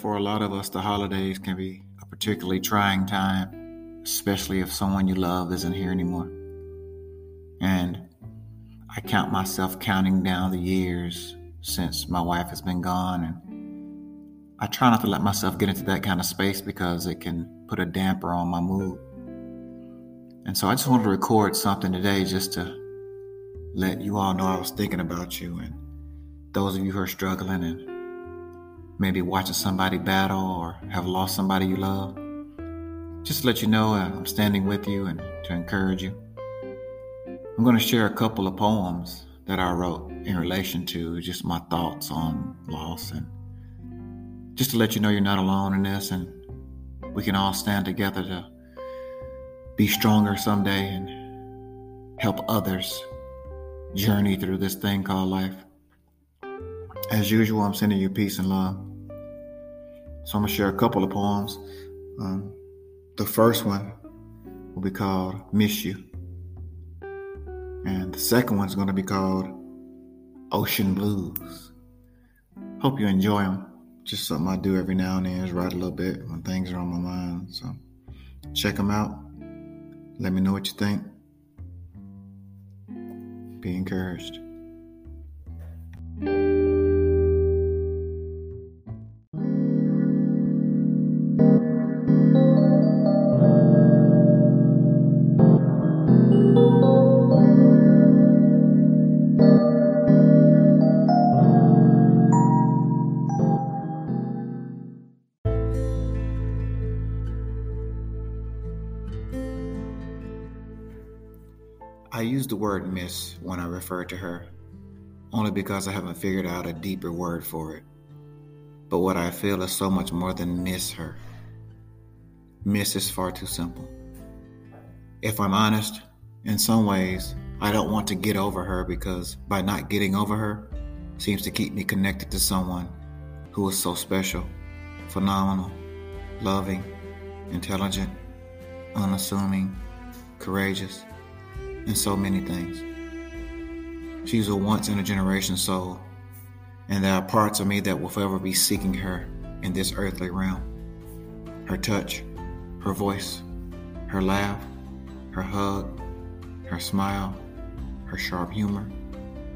for a lot of us, the holidays can be a particularly trying time, especially if someone you love isn't here anymore. And I count myself counting down the years since my wife has been gone. And I try not to let myself get into that kind of space because it can put a damper on my mood. And so I just wanted to record something today just to let you all know I was thinking about you and those of you who are struggling and maybe watching somebody battle or have lost somebody you love. Just to let you know uh, I'm standing with you and to encourage you. I'm going to share a couple of poems that I wrote in relation to just my thoughts on loss and just to let you know you're not alone in this and we can all stand together to be stronger someday and help others journey through this thing called life. As usual, I'm sending you peace and love. So I'm going to share a couple of poems. Um, the first one will be called Miss You. And the second one's going to be called Ocean Blues. Hope you enjoy them. Just something I do every now and then is write a little bit when things are on my mind. So check them out. Let me know what you think. Be encouraged. I use the word miss when I refer to her, only because I haven't figured out a deeper word for it. But what I feel is so much more than miss her. Miss is far too simple. If I'm honest, in some ways, I don't want to get over her because by not getting over her seems to keep me connected to someone who is so special, phenomenal, loving, intelligent, unassuming, courageous and so many things. She's a once in a generation soul, and there are parts of me that will forever be seeking her in this earthly realm. Her touch, her voice, her laugh, her hug, her smile, her sharp humor,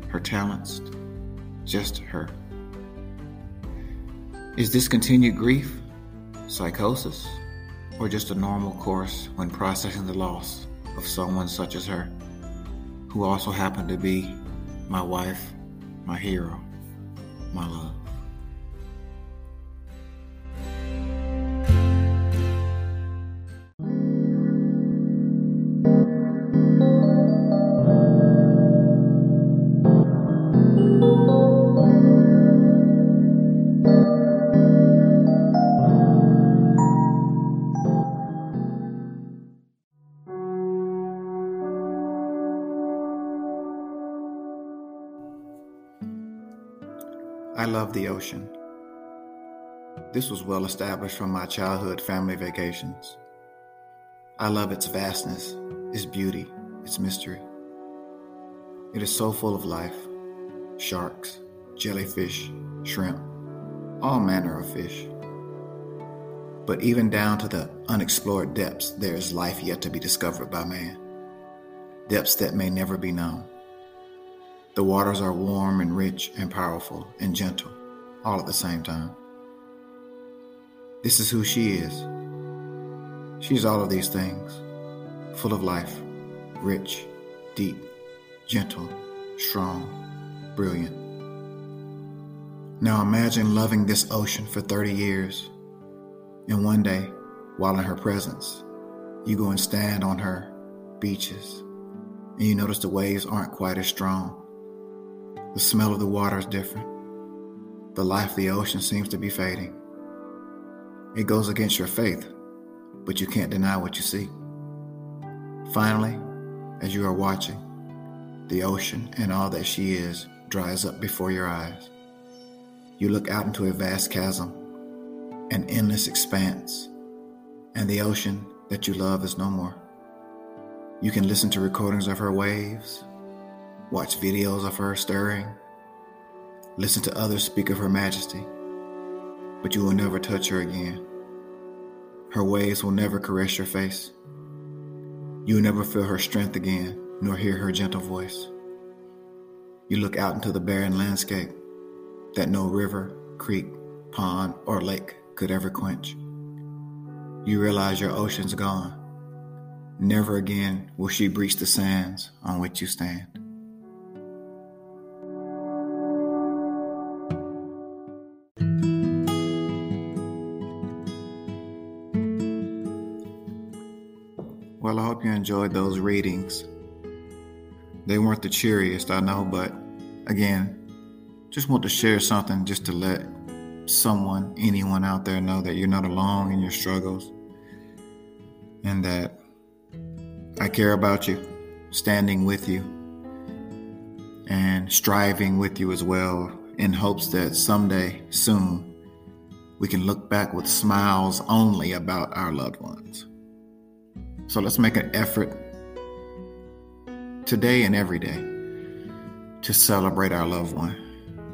her talents, just her. Is this continued grief, psychosis, or just a normal course when processing the loss of someone such as her? who also happened to be my wife, my hero, my love. I love the ocean. This was well established from my childhood family vacations. I love its vastness, its beauty, its mystery. It is so full of life sharks, jellyfish, shrimp, all manner of fish. But even down to the unexplored depths, there is life yet to be discovered by man, depths that may never be known. The waters are warm and rich and powerful and gentle, all at the same time. This is who she is. She's all of these things, full of life, rich, deep, gentle, strong, brilliant. Now imagine loving this ocean for 30 years, and one day, while in her presence, you go and stand on her beaches, and you notice the waves aren't quite as strong the smell of the water is different. The life of the ocean seems to be fading. It goes against your faith, but you can't deny what you see. Finally, as you are watching, the ocean and all that she is dries up before your eyes. You look out into a vast chasm, an endless expanse, and the ocean that you love is no more. You can listen to recordings of her waves, watch videos of her stirring, listen to others speak of her majesty. but you will never touch her again. Her waves will never caress your face. You will never feel her strength again, nor hear her gentle voice. You look out into the barren landscape that no river, creek, pond, or lake could ever quench. You realize your ocean's gone. Never again will she breach the sands on which you stand. Well, I hope you enjoyed those readings. They weren't the cheeriest, I know, but again, just want to share something just to let someone, anyone out there know that you're not alone in your struggles and that I care about you, standing with you, and striving with you as well in hopes that someday, soon, we can look back with smiles only about our loved ones. So let's make an effort today and every day to celebrate our loved one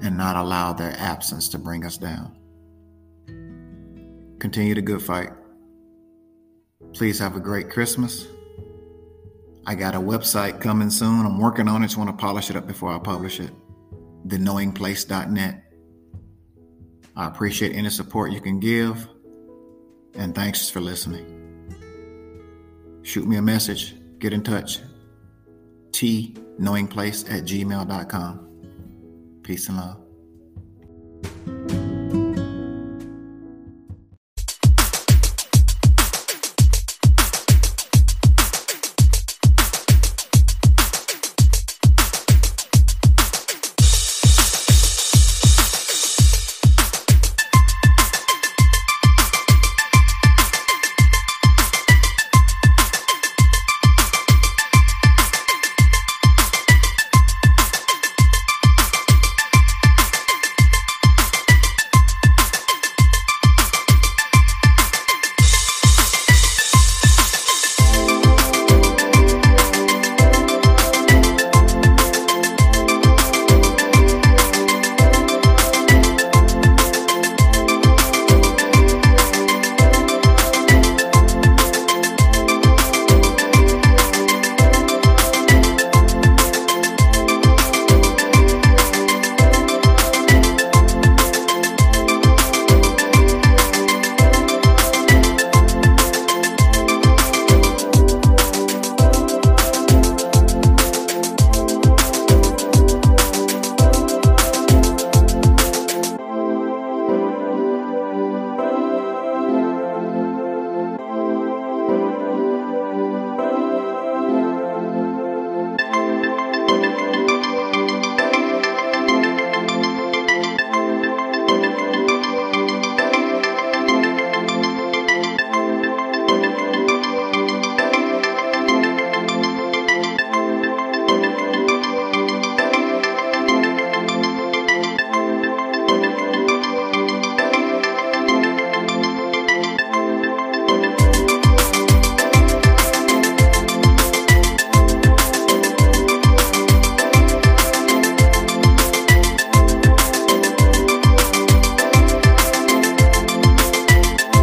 and not allow their absence to bring us down. Continue the good fight. Please have a great Christmas. I got a website coming soon. I'm working on it. Just want to polish it up before I publish it. TheKnowingPlace.net. I appreciate any support you can give. And thanks for listening shoot me a message, get in touch. T knowingplace at gmail.com. Peace and love.